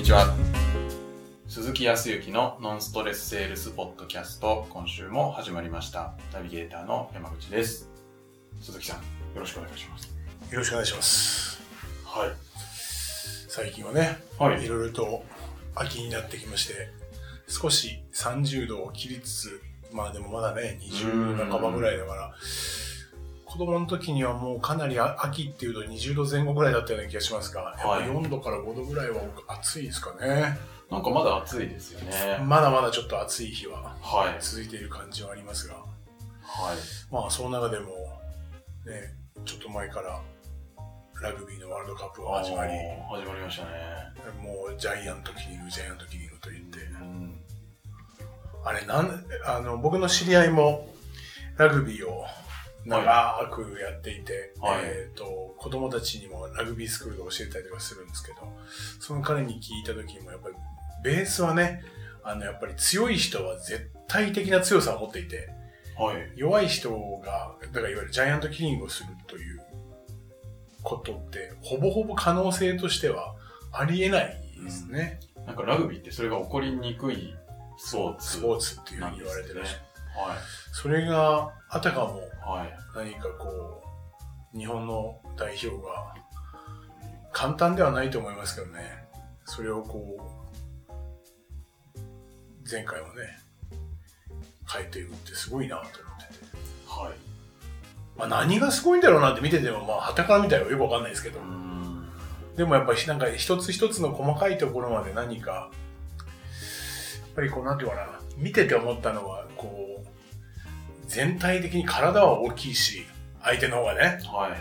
にちは。鈴木康之のノンストレスセールスポッドキャスト、今週も始まりました。ナビゲーターの山口です。鈴木さん、よろしくお願いします。よろしくお願いします。はい。最近はね、はいいろいろと秋になってきまして、少し30度を切りつつ、まあでもまだね、20度半ばぐらいだから、子供の時にはもうかなりあ秋っていうと20度前後ぐらいだったような気がしますが、やっぱはい4度から5度ぐらいは暑いですかね。なんかまだ暑いですよね。まだまだちょっと暑い日ははい。続いている感じはありますが、はい。まあその中でも、ね、ちょっと前からラグビーのワールドカップが始まり、始まりましたね。もうジャイアントキリング、ジャイアントキリングと言って、うん。あれなん、あの、僕の知り合いもラグビーを長くやっていて、はいえっ、と、子供たちにもラグビースクールで教えたりとかするんですけど、その彼に聞いた時にもやっぱり、ベースはね、あの、やっぱり強い人は絶対的な強さを持っていて、はい。弱い人が、だからいわゆるジャイアントキリングをするということって、ほぼほぼ可能性としてはありえないですね。なんかラグビーってそれが起こりにくいスポーツスポーツっていうふうんに言われてるし、はそれがあたかもい。はい。何かこう、日本の代表が簡単ではないと思いますけどね、それをこう、前回もね、変えていくってすごいなと思ってて。はい。まあ何がすごいんだろうなって見てても、まあ、旗から見たらよくわかんないですけどう、ん。でもやっぱりなんか一つ一つの細かいところまで何か、やっぱりこうなんていうかな、見てて思ったのは、こう、全体的に体は大きいし、相手の方がね。は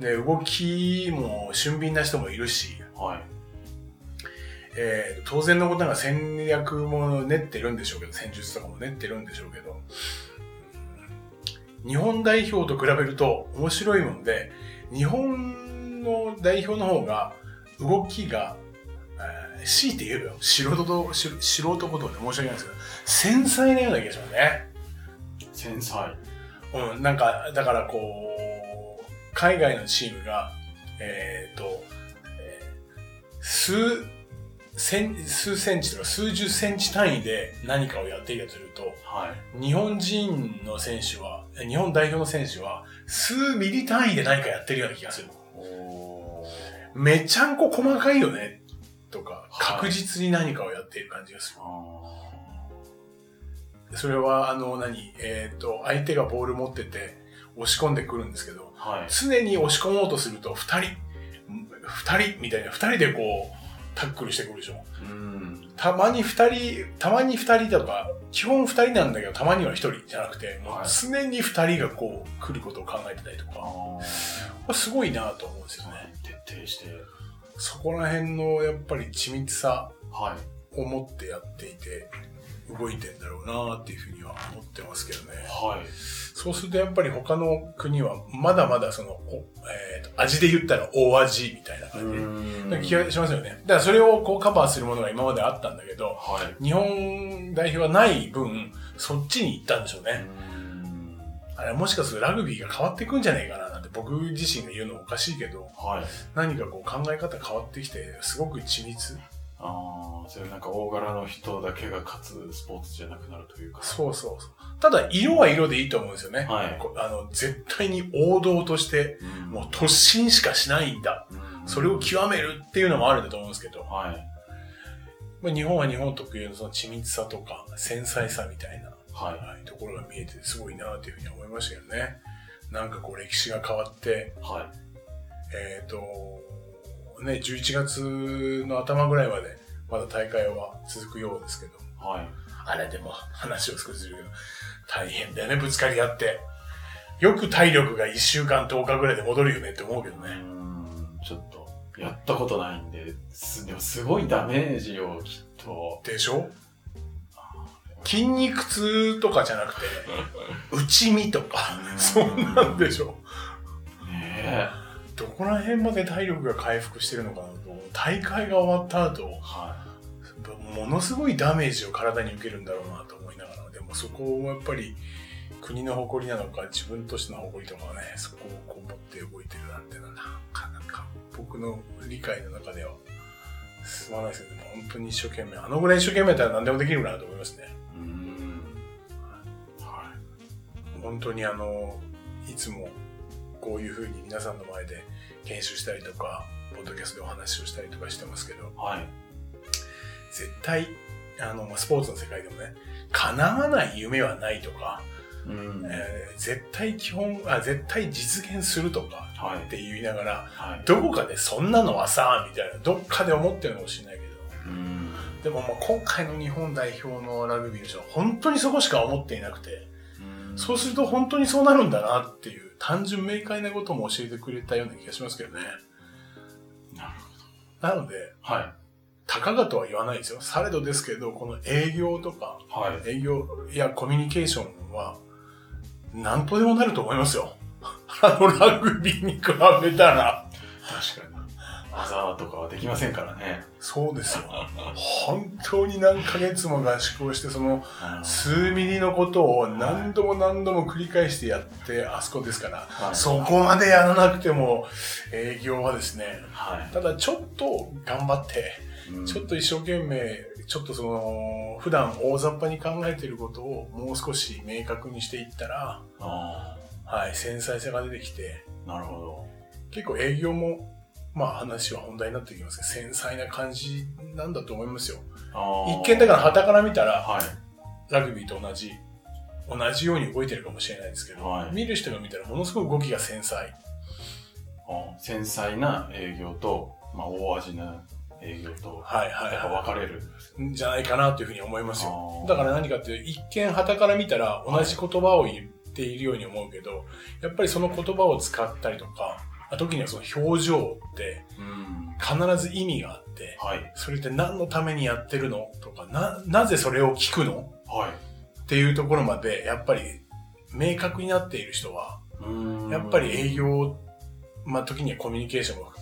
い。で、動きも俊敏な人もいるし、はい。えー当然のことながら戦略も練ってるんでしょうけど、戦術とかも練ってるんでしょうけど、うん日本代表と比べると面白いもんで、日本の代表の方が動きが、えー強いて言えばよ素人と、し素人で申し訳ないですけど、繊細なような気がしますね。繊細。うん、なんか、だからこう、海外のチームが、えっ、と、えー数、千数センチとか数十センチ単位で何かをやっていたとすると、はい。日本人の選手は、え日本代表の選手は、数ミリ単位で何かやってるような気がする。めちゃんこ細かいよね、とか、はい確実に何かをやっている感じがする。あそれは、あの、何、えっ、と、相手がボール持ってて、押し込んでくるんですけど、ーはい。常に押し込もうとすると、二人、二人みたいな、二人でこう、タックルしてくるでしょ。うん。たまに二人、たまに二人とか、基本二人なんだけど、たまには一人じゃなくて、はい常に二人がこう、来ることを考えてたりとか、あこれすごいなと思うんですよね。ー徹底して。そこら辺の、やっぱり緻密さはい。を持ってやっていて、動いてんだろうなっていうふうには思ってますけどね。はい。そうするとやっぱり他の国はまだまだその、おえーと味で言ったら大味みたいな感じ。な気がしますよね。だからそれをこうカバーするものが今まであったんだけど、はい。日本代表はない分、そっちに行ったんでしょうね。うんあれもしかするとラグビーが変わっていくんじゃないかななんて僕自身が言うのもおかしいけど、はい。何かこう考え方変わってきて、すごく緻密。ああ、そういうなんか大柄の人だけが勝つスポーツじゃなくなるというか。そうそうそう。ただ色は色でいいと思うんですよね。はいこあの絶対に王道として、うん。もう突進しかしないんだ。うんそれを極めるっていうのもあるんだと思うんですけど、はい。まあ、日本は日本特有のその緻密さとか繊細さみたいな、はい。はい、ところが見えてすごいなというふうに思いましたけどね。なんかこう歴史が変わって、はい。えっ、と、ね、11月の頭ぐらいまでまだ大会は続くようですけど、はい。あれでも話を少しするけど、大変だよね、ぶつかり合って。よく体力が1週間10日ぐらいで戻るよねって思うけどうね。ん。ちょっと、やったことないんで、すでもすごいダメージをきっと。でしょ？筋肉痛とかじゃなくて、内身とか、そんなんでしょ？ねどこら辺まで体力が回復してるのかなと、大会が終わった後え。、はものすごいダメージを体に受けるんだろうなと思いながら、でもそこをやっぱり国の誇りなのか、自分としての誇りとかね、そこをこう持って動いてるなんてのはなかなか僕の理解の中では進まないですけど、本当に一生懸命、あのぐらい一生懸命やったら何でもできるかなと思いますね。うーん。は本当にあの、いつもこういう風に皆さんの前で研修したりとか、ポッドキャストでお話をしたりとかしてますけど、い。はい。絶対、あの、まあスポーツの世界でもね、叶わない夢はないとか、うん。えー絶対基本、あ、絶対実現するとかはいって言いながら、はい。どこかでそんなのはさ、みたいな、どっかで思ってるのかもしれないけど、うん。でもまあ今回の日本代表のラグビーの人は本当にそこしか思っていなくて、うんそうすると本当にそうなるんだなっていう単純明快なことも教えてくれたような気がしますけどね。なるなので、ほど。はい。たかがとは言わないですよ。されどですけど、この営業とか、はい。営業やコミュニケーションは、何とでもなると思いますよ。あのラグビーに比べたら。とかはできませんからね。そうですよ。本当に何ヶ月も合宿をして、その数ミリのことを何度も何度も繰り返してやって、あそこですから、はいそこまでやらなくても営業はですね、はい。ただちょっと頑張って、うんちょっと一生懸命、ちょっとその、普段大雑把に考えていることをもう少し明確にしていったら、あはい、繊細さが出てきて、あ、なるほど。結構営業も、まあ話は本題になってきますけど、繊細な感じなんだと思いますよ。一見だから旗から見たら、はい。ラグビーと同じ、同じように動いてるかもしれないですけど、はい見る人が見たらものすごく動きが繊細。あ繊細な営業と、まあ、大味な営業と、はいはいやっぱは分かれる。じゃないかなというふうに思いますよ。だから何かっていうと、一見旗から見たら同じ言葉を言っているように思うけど、やっぱりその言葉を使ったりとか、時にはその表情ってうん。必ず意味があって、はい。それって何のためにやってるの？とか、な、なぜそれを聞くの？はい。っていうところまで、やっぱり明確になっている人は、うんやっぱり営業、まあ時にはコミュニケーションも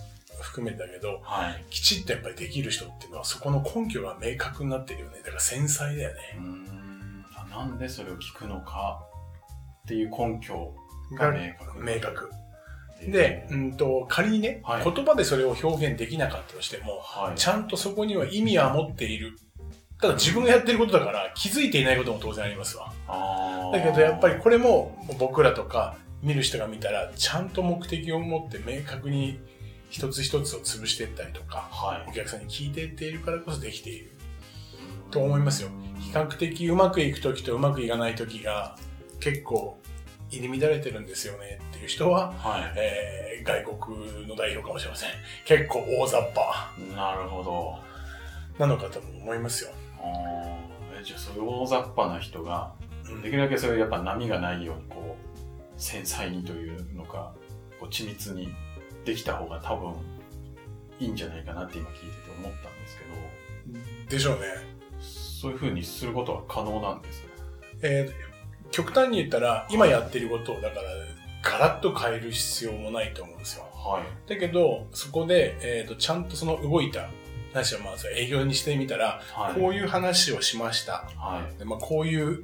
含めてだけど、はい。きちっとやっぱりできる人っていうのはそこの根拠が明確になってるよね。だから繊細だよね。なんでそれを聞くのかっていう根拠がが明確。明確。で、うんと、仮にね、はい言葉でそれを表現できなかったとしても、はい。ちゃんとそこには意味は持っている。ただ自分がやってることだから気づいていないことも当然ありますわ。だけどやっぱりこれも僕らとか見る人が見たらちゃんと目的を持って明確に一つ一つを潰していったりとか、はいお。客さんに聞いていっているからこそできていると思いますよ。比較的うまくいくときとうまくいかないときが結構入り乱れてるんですよねっていう人は、はえー外国の代表かもしれません。結構大雑把い。なるほど。なのかとも思いますよ。あーえじゃあそういう大雑把な人が、うんできるだけそういうやっぱ波がないようにこう、繊細にというのか、こう緻密にできた方が多分いいんじゃないかなって今聞いてて思ったんですけど、でしょうね。そういう風にすることは可能なんですね。えー極端に言ったら、今やってることを、だから、ガラッと変える必要もないと思うんですよ。はい。だけど、そこで、えっ、と、ちゃんとその動いた話をまず営業にしてみたら、はい。こういう話をしました。はい。でまあ、こういう、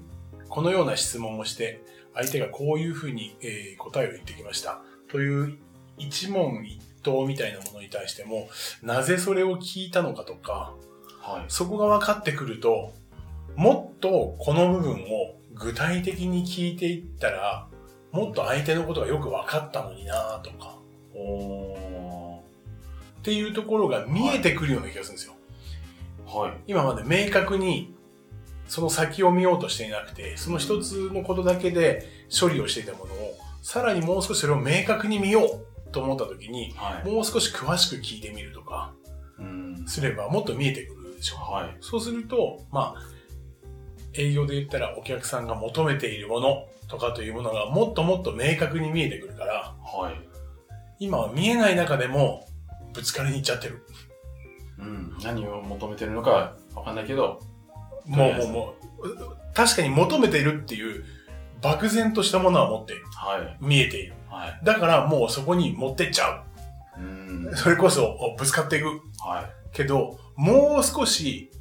このような質問をして、相手がこういうふうに、えー答えを言ってきました。という一問一答みたいなものに対しても、なぜそれを聞いたのかとか、はい。そこが分かってくると、もっとこの部分を具体的に聞いていったら、もっと相手のことがよく分かったのになとか、おっていうところが見えてくるような気がするんですよ。ー。はい。今まで明確にその先を見ようとしていなくて、その一つのことだけで処理をしていたものを、さらにもう少しそれを明確に見ようと思った時に、はい。もう少し詳しく聞いてみるとか、うん。すればもっと見えてくるでしょう。はい。そうすると、まあ、営業で言ったらお客さんが求めているものとかというものがもっともっと明確に見えてくるから、はい。今は見えない中でもぶつかりに行っちゃってる。うん。何を求めてるのかわかんないけど、もうもうもう、確かに求めているっていう漠然としたものは持っている。はい。見えている。はい。だからもうそこに持ってっちゃうんう。。それこそぶつかっていく。はい。けど、もう少し、ど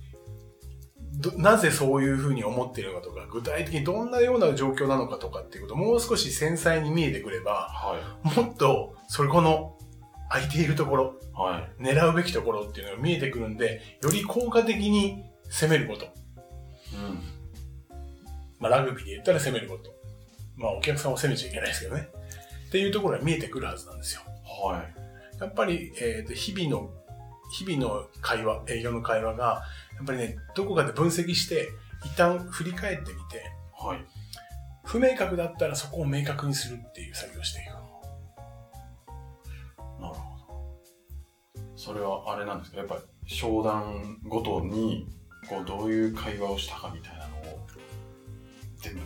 なぜそういうふうに思っているのかとか、具体的にどんなような状況なのかとかっていうことをもう少し繊細に見えてくれば、はい。もっと、それこの空いているところ、はい。狙うべきところっていうのが見えてくるんで、より効果的に攻めること。うん。まあ、ラグビーで言ったら攻めること。まあ、お客さんを攻めちゃいけないですけどね。っていうところが見えてくるはずなんですよ。はい。やっぱり、えーと、日々の、日々の会話、営業の会話が、やっぱりね、どこかで分析して、一旦振り返ってみて、はい。不明確だったらそこを明確にするっていう作業をしていく。なるほど。それはあれなんですか？やっぱり商談ごとに、こう、どういう会話をしたかみたいなのを、全部。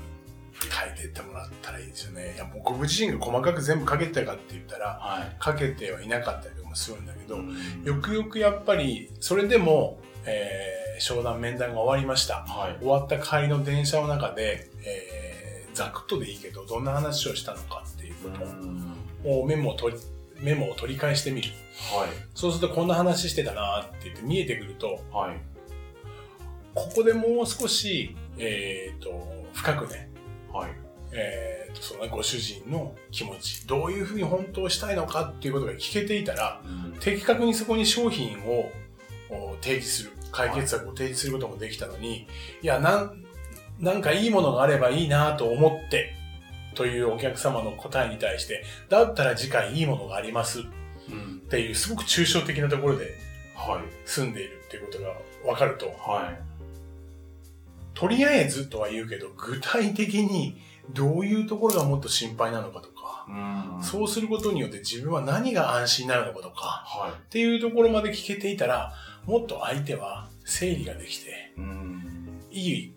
書いてってもらったらいいですよね。いや、僕自身が細かく全部書けてたかって言ったら、はい。書けてはいなかったりとかもするんだけど、うんよくよくやっぱり、それでも、えー、商談面談が終わりました。はい。終わった帰りの電車の中で、えー、ざくっとでいいけど、どんな話をしたのかっていうことうんをメモを取り、メモを取り返してみる。はい。そうするとこんな話してたなって言って見えてくると、はい。ここでもう少し、えっ、と、深くね、はい。えっ、と、そのねご主人の気持ち、どういうふうに本当はしたいのかっていうことが聞けていたら、うん的確にそこに商品をお提示する、解決策を提示することもできたのに、いや、なん、なんかいいものがあればいいなと思って、というお客様の答えに対して、だったら次回いいものがありますっうん。ていう、すごく抽象的なところではい。住んでいるっていうことが分かると、はい。とりあえずとは言うけど、具体的にどういうところがもっと心配なのかとか、うん。そうすることによって自分は何が安心になるのかとか、はっていうところまで聞けていたら、もっと相手は整理ができて、い。うん。いい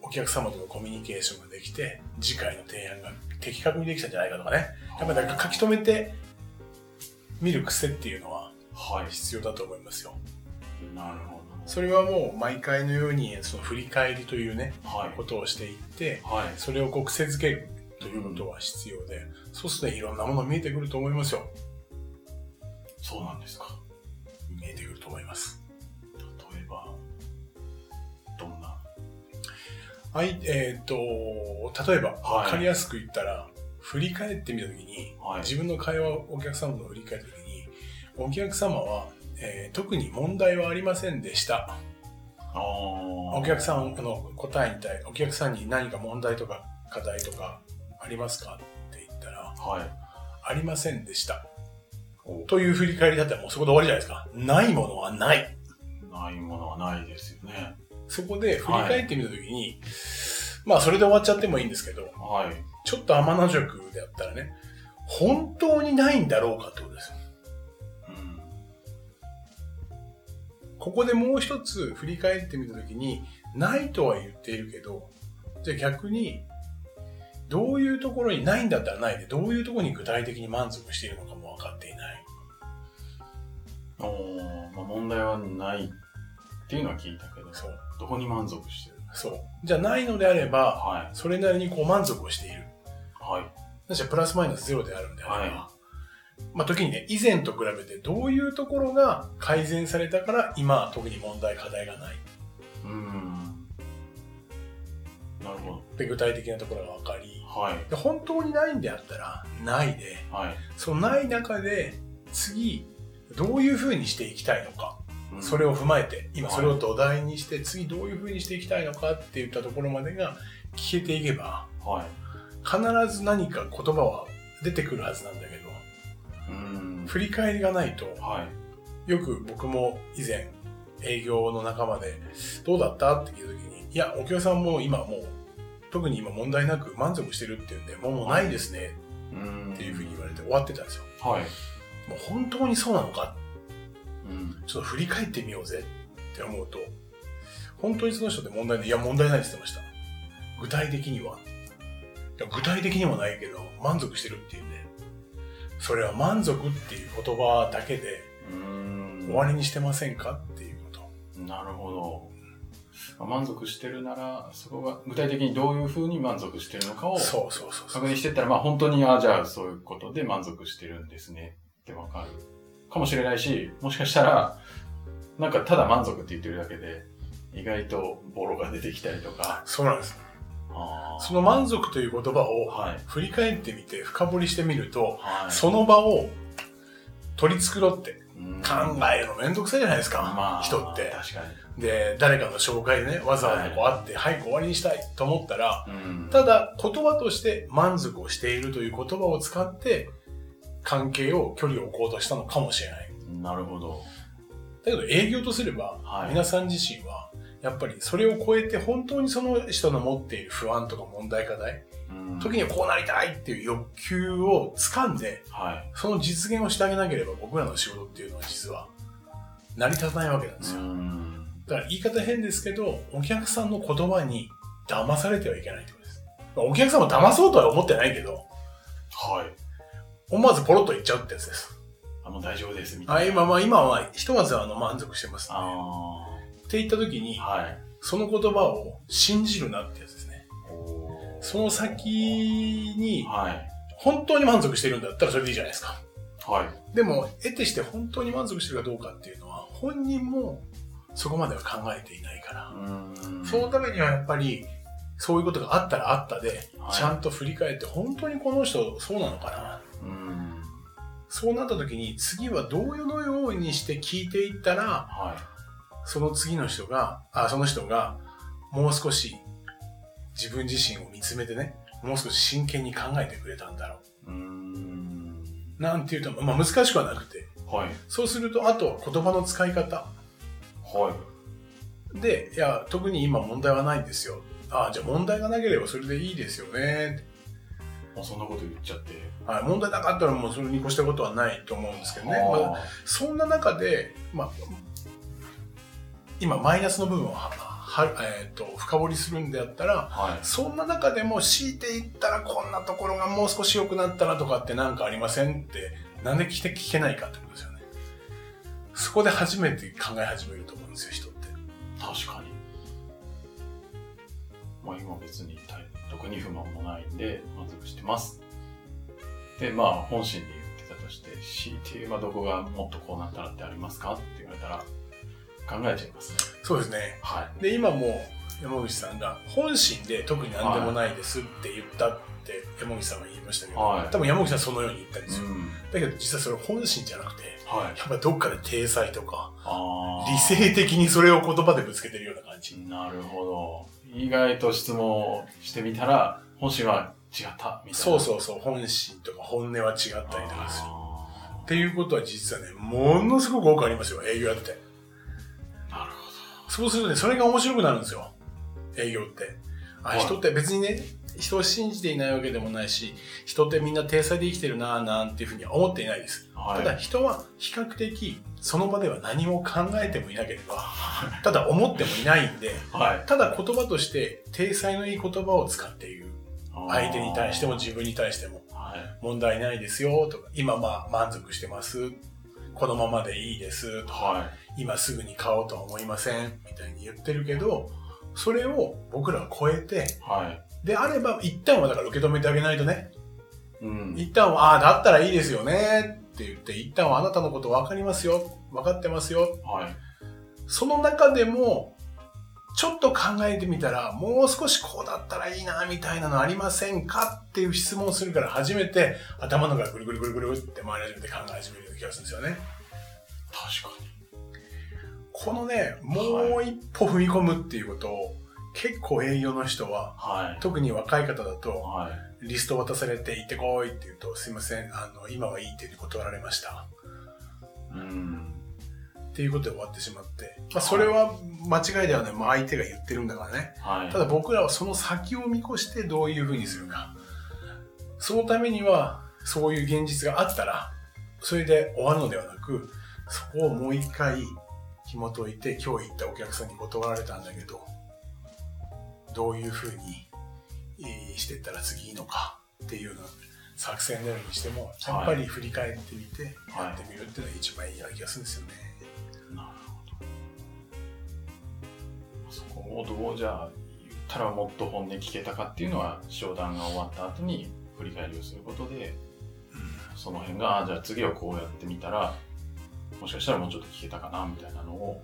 お客様とのコミュニケーションができて、次回の提案が的確にできたんじゃないかとかね。やっぱりなんか書き留めて見る癖っていうのははい。必要だと思いますよ。なるほそれはもう毎回のようにその振り返りというね、ど。はい。ことをしていって、はい。それをこう癖づけるということは必要で、そうするといろんなもの見えてくると思いますよ。そうなんですか。思います。例えば、どんな？はい、えっ、と、例えば、はいわかりやすく言ったら、振り返ってみたときに、はい。自分の会話をお客様の振り返ったときに、お客様は、えー特に問題はありませんでした。お客さんの答えに対、お客さんに何か問題とか課題とかありますかって言ったら、はい。ありませんでした。おという振り返りだったらもうそこで終わりじゃないですか。ないものはない。ないものはないですよね。そこで振り返ってみたときに、まあそれで終わっちゃってもいいんですけど、はい。ちょっと天の塾であったらね、本当にないんだろうかってことですよ。うん。ここでもう一つ振り返ってみたときに、ないとは言っているけど、じゃあ逆に、どういうところにないんだったらないで、どういうところに具体的に満足しているのかも分かっていない。おーまあ、問題はないっていうのは聞いたけど、そう。どこに満足してる？そう。じゃあないのであれば、はい。それなりにこう満足をしている。はい。なしプラスマイナスゼロであるんであれば、はまあ時にね、以前と比べてどういうところが改善されたから、今は特に問題、課題がない。うん。なるほど。で、具体的なところが分かり、はい。で本当にないんであったら、ないで、はい。そのない中で、次、どういう風にしていきたいのか、うんそれを踏まえて、今はいそれを土台にして、次どういう風にしていきたいのかっていったところまでが聞けていけば、はい。必ず何か言葉は出てくるはずなんだけど、うん。振り返りがないと、はい。よく僕も以前、営業の仲間で、どうだったって聞いた時に、いや、お客さんも今もう、特に今問題なく満足してるっていうんで、もうないですねうん。っていうふうに言われて終わってたんですよ。はい。もう本当にそうなのか？うん。ちょっと振り返ってみようぜって思うと、本当にその人って問題ない。いや、問題ないって言ってました。具体的には。いや具体的にもないけど、満足してるっていうんで、それは満足っていう言葉だけでうん。終わりにしてませんかっていうこと。なるほど。まあ満足してるなら、そこが具体的にどういうふうに満足してるのかをそうそうそうそう確。認していったら、まあ本当に、あじゃあそういうことで満足してるんですねってわかるかもしれないし、もしかしたら、なんかただ満足って言ってるだけで、意外とボロが出てきたりとか。そうなんです。その満足という言葉をはい。振り返ってみて深掘りしてみると、はい。その場を取り繕ってうん考えるのめんどくさいじゃないですか。まあ、人って。確かで、誰かの紹介でね、わざわざこう会って、はい、終わりにしたいと思ったら、に。うん。ただ言葉として満足をしているという言葉を使って、関係を、距離を置こうとしたのかもしれない。なるほど。だけど営業とすれば、はい。皆さん自身は、やっぱりそれを超えて本当にその人の持っている不安とか問題課題、うん時にはこうなりたいっていう欲求を掴んで、はい。その実現をしてあげなければ僕らの仕事っていうのは実は成り立たないわけなんですよ。うん。だから言い方変ですけど、お客さんの言葉に騙されてはいけないってことです。まあお客さんも騙そうとは思ってないけど、はい。思わずポロッと言っちゃうってやつです。あ、もう大丈夫です、みたあいな。今は、今は、ひとまずあの満足してます、ね。あって言った時にあ。、はい。その言葉を信じるなってやつですね。その先に、はい。本当に満足してるんだったらそれでいいじゃないですか。はい。でも、得てして本当に満足してるかどうかっていうのは、本人もそこまでは考えていないから。うん。そのためにはやっぱり、そういうことがあったらあったで、はいちゃんと振り返って、本当にこの人そうなのかな。うん。そうなった時に、次はどういうのようにして聞いていったら、はその次の人が、あ、その人が、もう少し自分自身を見つめてね、もう少し真剣に考えてくれたんだろい。うん。う。なんていうと、まあ難しくはなくて、はい。そうすると、あとは言葉の使い方。はい。で、いや、特に今問題はないんですよ。あ、じゃあ問題がなければそれでいいですよね。もうそんなこと言っちゃって。はい、問題なかったらもうそれに越したことはないと思うんですけどね。まああそんな中で、まあ、今マイナスの部分をはは、えー、と深掘りするんであったら、あはい。そんな中でも強いていったらこんなところがもう少し良くなったらとかって何かありませんって、なんで聞け聞けないかってことですよね。そこで初めて考え始めると思うんですよ、人って。確かに。まあ今別に大特に不満もないんで満足してます。で、まあ本心で言ってたとして、強いて言えばどこがもっとこうなったらってありますか？って言われたら考えちゃいますね。そうですね。はい。で、今も山口さんが本心で特に何でもないですって言ったって山口さんは言いましたけど、はい多分山口さんはそのように言ったんですよ。ん。だけど実はそれ本心じゃなくて、はい。やっぱりどっかで体裁とか、理性的にそれを言葉でぶつけてるような感じ。なるほど。意外と質問してみたら、本心は違ったみたいな。そうそうそう、本心とか本音は違ったりとかする。あっていうことは実はね、ものすごく多くありますよ、営業やってて。ーなるそうするとね、それが面白くなるんですよ。営業って。あ、はい人って別にね、人を信じていないわけでもないし、人ってみんな体裁で生きてるなぁなんていうふうには思っていないです。はい。ただ人は比較的その場では何も考えてもいなければ、ただ思ってもいないんで、はい。ただ言葉として体裁のいい言葉を使っている。相手に対してもはい。自分に対しても問題ないですよとか、今まあ満足してます。このままでいいですとか、は今すぐに買おうとは思いませんみたいに言ってるけど、それを僕らは超えて、い。はい。であれば一旦はだから受け止めてあげないとね、うん。一旦は、ああ、だったらいいですよねって言って、一旦はあなたのこと分かりますよ、分かってますよ。はい。その中でも、ちょっと考えてみたら、もう少しこうだったらいいな、みたいなのありませんかっていう質問をするから初めて頭の中ぐるぐるぐるぐるって回り始めて考え始める気がするんですよね。確かに。このね、もう一歩踏み込むっていうことを、結構営業の人は、はい。特に若い方だと、はい。リスト渡されて行ってこいって言うと、すいません、あの、今はいいっていう断られました。うん。っていうことで終わってしまって。まあ、それは間違いではない。もう相手が言ってるんだからね。はい。ただ僕らはその先を見越してどういうふうにするか。そのためには、そういう現実があったら、それで終わるのではなく、そこをもう一回紐解いて、今日行ったお客さんに断られたんだけど、どういうふうにえーしていったら次いいのかっていうような作戦であるにしても、やっぱり振り返ってみて、はいやってみるっていうのが一番いいような気がするんですよね。なるほど。そこをどうじゃあ言ったらもっと本音聞けたかっていうのは商談が終わった後に振り返りをすることでその辺があじゃあ次はこうやってみたらもしかしたらもうちょっと聞けたかなみたいなのを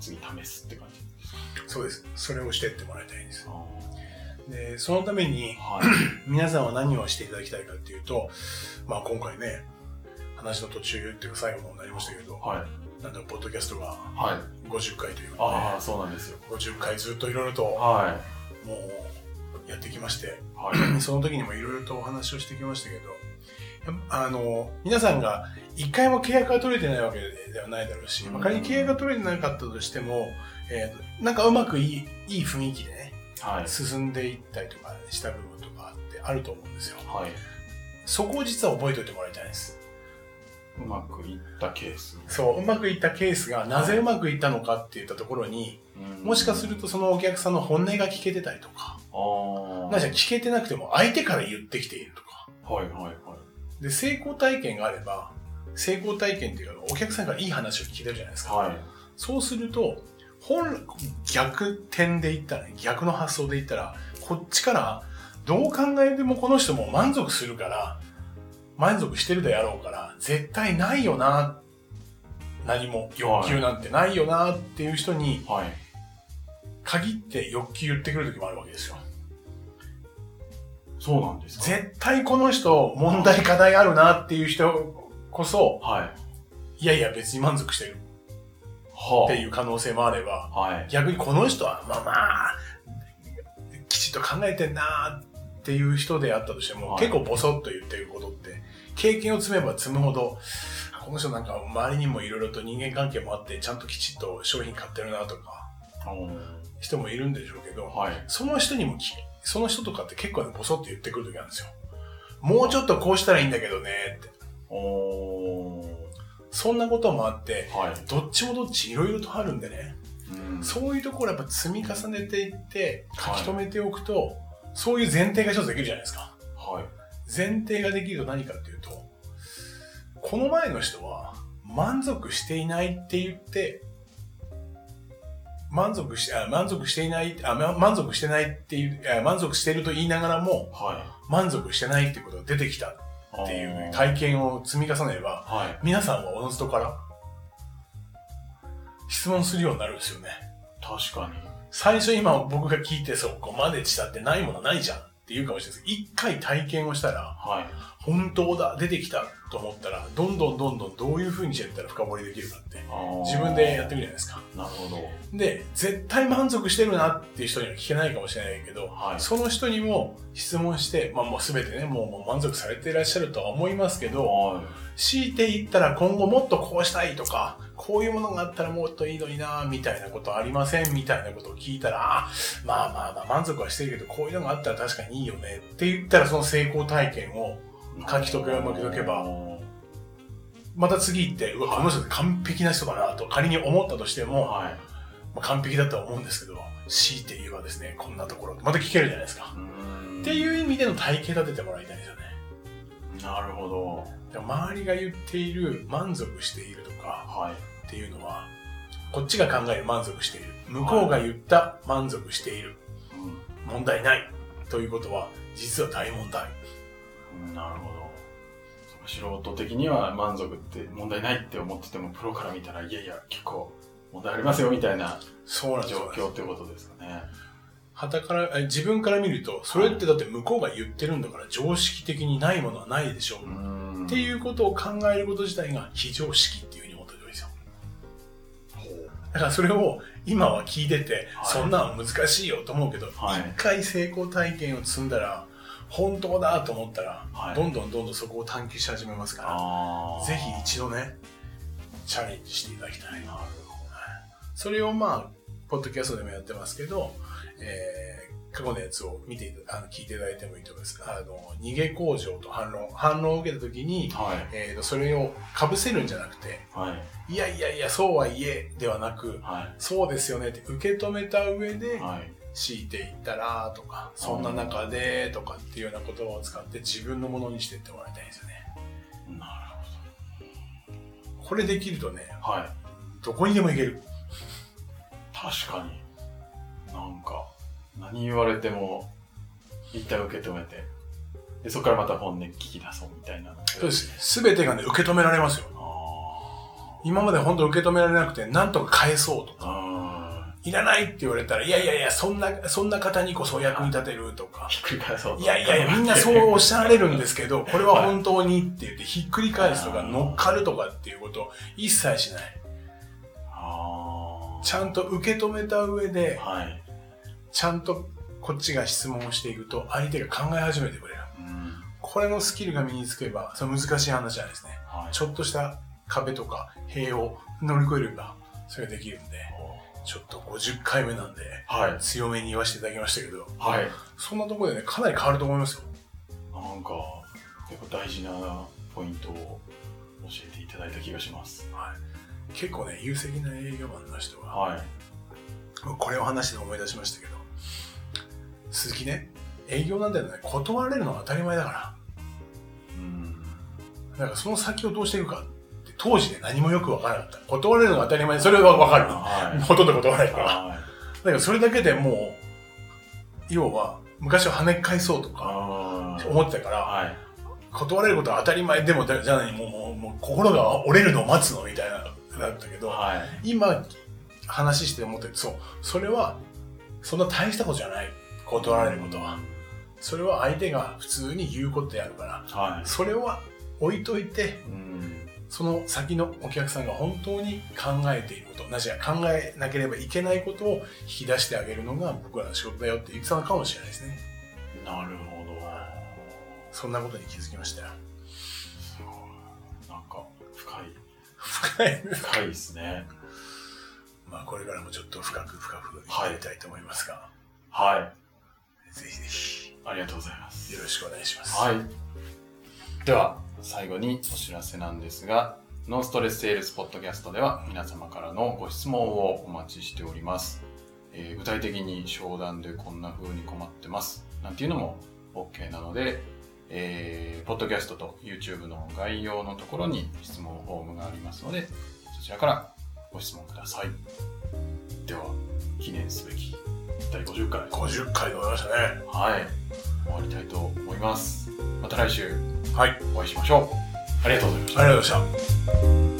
次試すって感じそうです。それをしてってもらいたいんです。あで、そのために、ーはい 皆さんは何をしていただきたいかっていうと、まあ今回ね、話の途中っていうか最後のになりましたけど、はい。なんだポッドキャストがはい。50回というあか、あ、そうなんですよ。50回ずっといろいろとはもうやってきまして、い。はい。その時にもいろいろとお話をしてきましたけど、あの、皆さんが一回も契約が取れてないわけではないだろうし、うんまあ仮に契約が取れてなかったとしても、えーなんかうまくいいいい雰囲気でね、はい。進んでいったりとかした部分とかってあると思うんですよ。はい。そこを実は覚えておいてもらいたいんです。うまくいったケース。そう、うまくいったケースがなぜうまくいったのかっていったところに、もしかするとそのお客さんの本音が聞けてたりとか、ああ。な聞けてなくても相手から言ってきているとか。はいはいはい。で、成功体験があれば、成功体験っていうか、お客さんからいい話を聞けてるじゃないですか。はい。そうすると、本、逆転で言ったらね、逆の発想で言ったら、こっちから、どう考えてもこの人も満足するから、満足してるであろうから、絶対ないよな、何も欲求なんてないよなっていう人にはい。限って欲求言ってくる時もあるわけですよ。そうなんですか？絶対この人問題課題あるなっていう人こそ、はい。いやいや別に満足してるはっていう可能性もあれば、あ。はい。逆にこの人はまあまあ、きちっと考えてんなっていう人であったとしても、はい結構ボソッと言ってることって、経験を積めば積むほど、あこの人なんか周りにもいろいろと人間関係もあって、ちゃんときちっと商品買ってるなとか、人もいるんでしょうけど、はい。その人にもき、その人とかって結構ね、ボソッと言ってくる時あるんですよ。もうちょっとこうしたらいいんだけどねって。そんなこともあって、はい。どっちもどっちいろいろとあるんでね。うんそういうところやっぱ積み重ねていって、書はいき留めておくと、そういう前提が一つできるじゃないですか。はい。前提ができると何かっていうと、この前の人は満足していないって言って、満足して、あ満足していない、あま満足してないっていう、あ満足していると言いながらも、は満足してないってことが出てきたい。っていう体験を積み重ねれば、はい。皆さんはおのずとから質問するようになるんですよね。確かに。最初今僕が聞いてそこまでしたってないものないじゃんって言うかもしれないですけど、一回体験をしたら、はい。本当だ、出てきたと思ったら、どんどんどんどんどういう風にしてやったら深掘りできるかって、自分でやってみるじゃないですか。なるほど。で、絶対満足してるなっていう人には聞けないかもしれないけど、はい。その人にも質問して、まあもうすべてね、もうもう満足されていらっしゃるとは思いますけど、はい。強いて言ったら今後もっとこうしたいとか、こういうものがあったらもっといいのになみたいなことありませんみたいなことを聞いたら、あまあまあまあ満足はしてるけど、こういうのがあったら確かにいいよねって言ったらその成功体験を書き留めをとけばまた次行って、うわ、この人完璧な人だなと仮に思ったとしても、はい。まあ、完璧だとは思うんですけど、強いて言えばですね、こんなところ、また聞けるじゃないですか。うんっていう意味での体系立ててもらいたいんですよね。なるほど。でも周りが言っている満足しているとかはい。っていうのは、こっちが考える満足している。向こうが言った満足している。うん問題ない。ということは、実は大問題。うんなるほど。素人的には満足って問題ないって思ってても、プロから見たら、いやいや、結構問題ありますよみたいな状よ。況ってことですかね。旗から、え自分から見ると、それってだって向こうが言ってるんだから常識的にないものはないでしょう。んっていうことを考えること自体が非常識っていうだからそれを今は聞いてて、はい。そんなの難しいよと思うけど、一、はい。回成功体験を積んだら、本当だと思ったら、はい。どんどんどんどんそこを探求し始めますから、ぜひ一度ね、チャレンジしていただきたい。な。それをまあ、ポッドキャストでもやってますけど、えー過去のやつを見てあの聞いていただいてもいいと思います。あの、逃げ工場と反論。反論を受けたときに、ど。はい。えーと、それを被せるんじゃなくて、はい。いやいやいや、そうはいえ、ではなく、はそうですよねって受け止めた上でい。、はい。強いていったらとか、そんな中でとかっていうような言葉を使って自分のものにしていってもらいたいんですよね。なるこれできるとね、ほど。はい。どこにでも行ける。確かに。なんか、何言われても、一旦受け止めて、で、そこからまた本音聞き出そうみたいな。そうですね。すべてがね、受け止められますよ。あ今まで本当受け止められなくて、なんとか返そうとか、いらないって言われたら、いやいやいや、そんな、そんな方にこそ役に立てるとか、ひっくり返そうといやいやいや、みんなそうおっしゃられるんですけど、これは本当にって言って、ひっくり返すとか乗っかるとかっていうことを一切しない。あちゃんと受け止めた上で、あ。はい。ちゃんとこっちが質問をしていくと、相手が考え始めてくれる。うん。これのスキルが身につけば、その難しい話じゃないですね。はい。ちょっとした壁とか塀を乗り越えれば、それができるんで、ちょっと50回目なんで、はい。強めに言わせていただきましたけど、はい。そんなところでね、かなり変わると思いますよ。なんか、結構大事なポイントを教えていただいた気がします。はい、結構ね、優勢な営業マンの人は、はい。これを話で思い出しましたけど、鈴木ね、営業なんだよね、断られるのが当たり前だから。うん。だからその先をどうしていくか当時で何もよくわからなかった。断られるのが当たり前、それはわかる。はい。ほとんど断られるから。はい。だからそれだけでもう、要は、昔は跳ね返そうとか。思ってたから、はい。断られることは当たり前でも、じゃあ何もう、もう、もう心が折れるのを待つのみたいな、だったけど、はい。今、話して思ってそう、それは、そんな大したことじゃない。断られることは。それは相手が普通に言うことであるから、はい。それは置いといて、うん。その先のお客さんが本当に考えていること、なぜか考えなければいけないことを引き出してあげるのが僕らの仕事だよって言ってたのかもしれないですね。なるほど。そんなことに気づきましたよ。なんか、深い。深い。深いですね。まあこれからもちょっと深く深くやりたいと思いますが、はい。ぜひぜひありがとうございます。よろしくお願いします。はい。では、最後にお知らせなんですが、ノンストレスセールスポッドキャストでは皆様からのご質問をお待ちしております。えー具体的に商談でこんな風に困ってます。なんていうのも OK なので、えー、ポッドキャストと YouTube の概要のところに質問フォームがありますので、そちらからご質問ください。では、記念すべき第50回。50回でございましたね。はい。終わりたいと思います。また来週はい。お会いしましょう。ありがとうございました。ありがとうございました。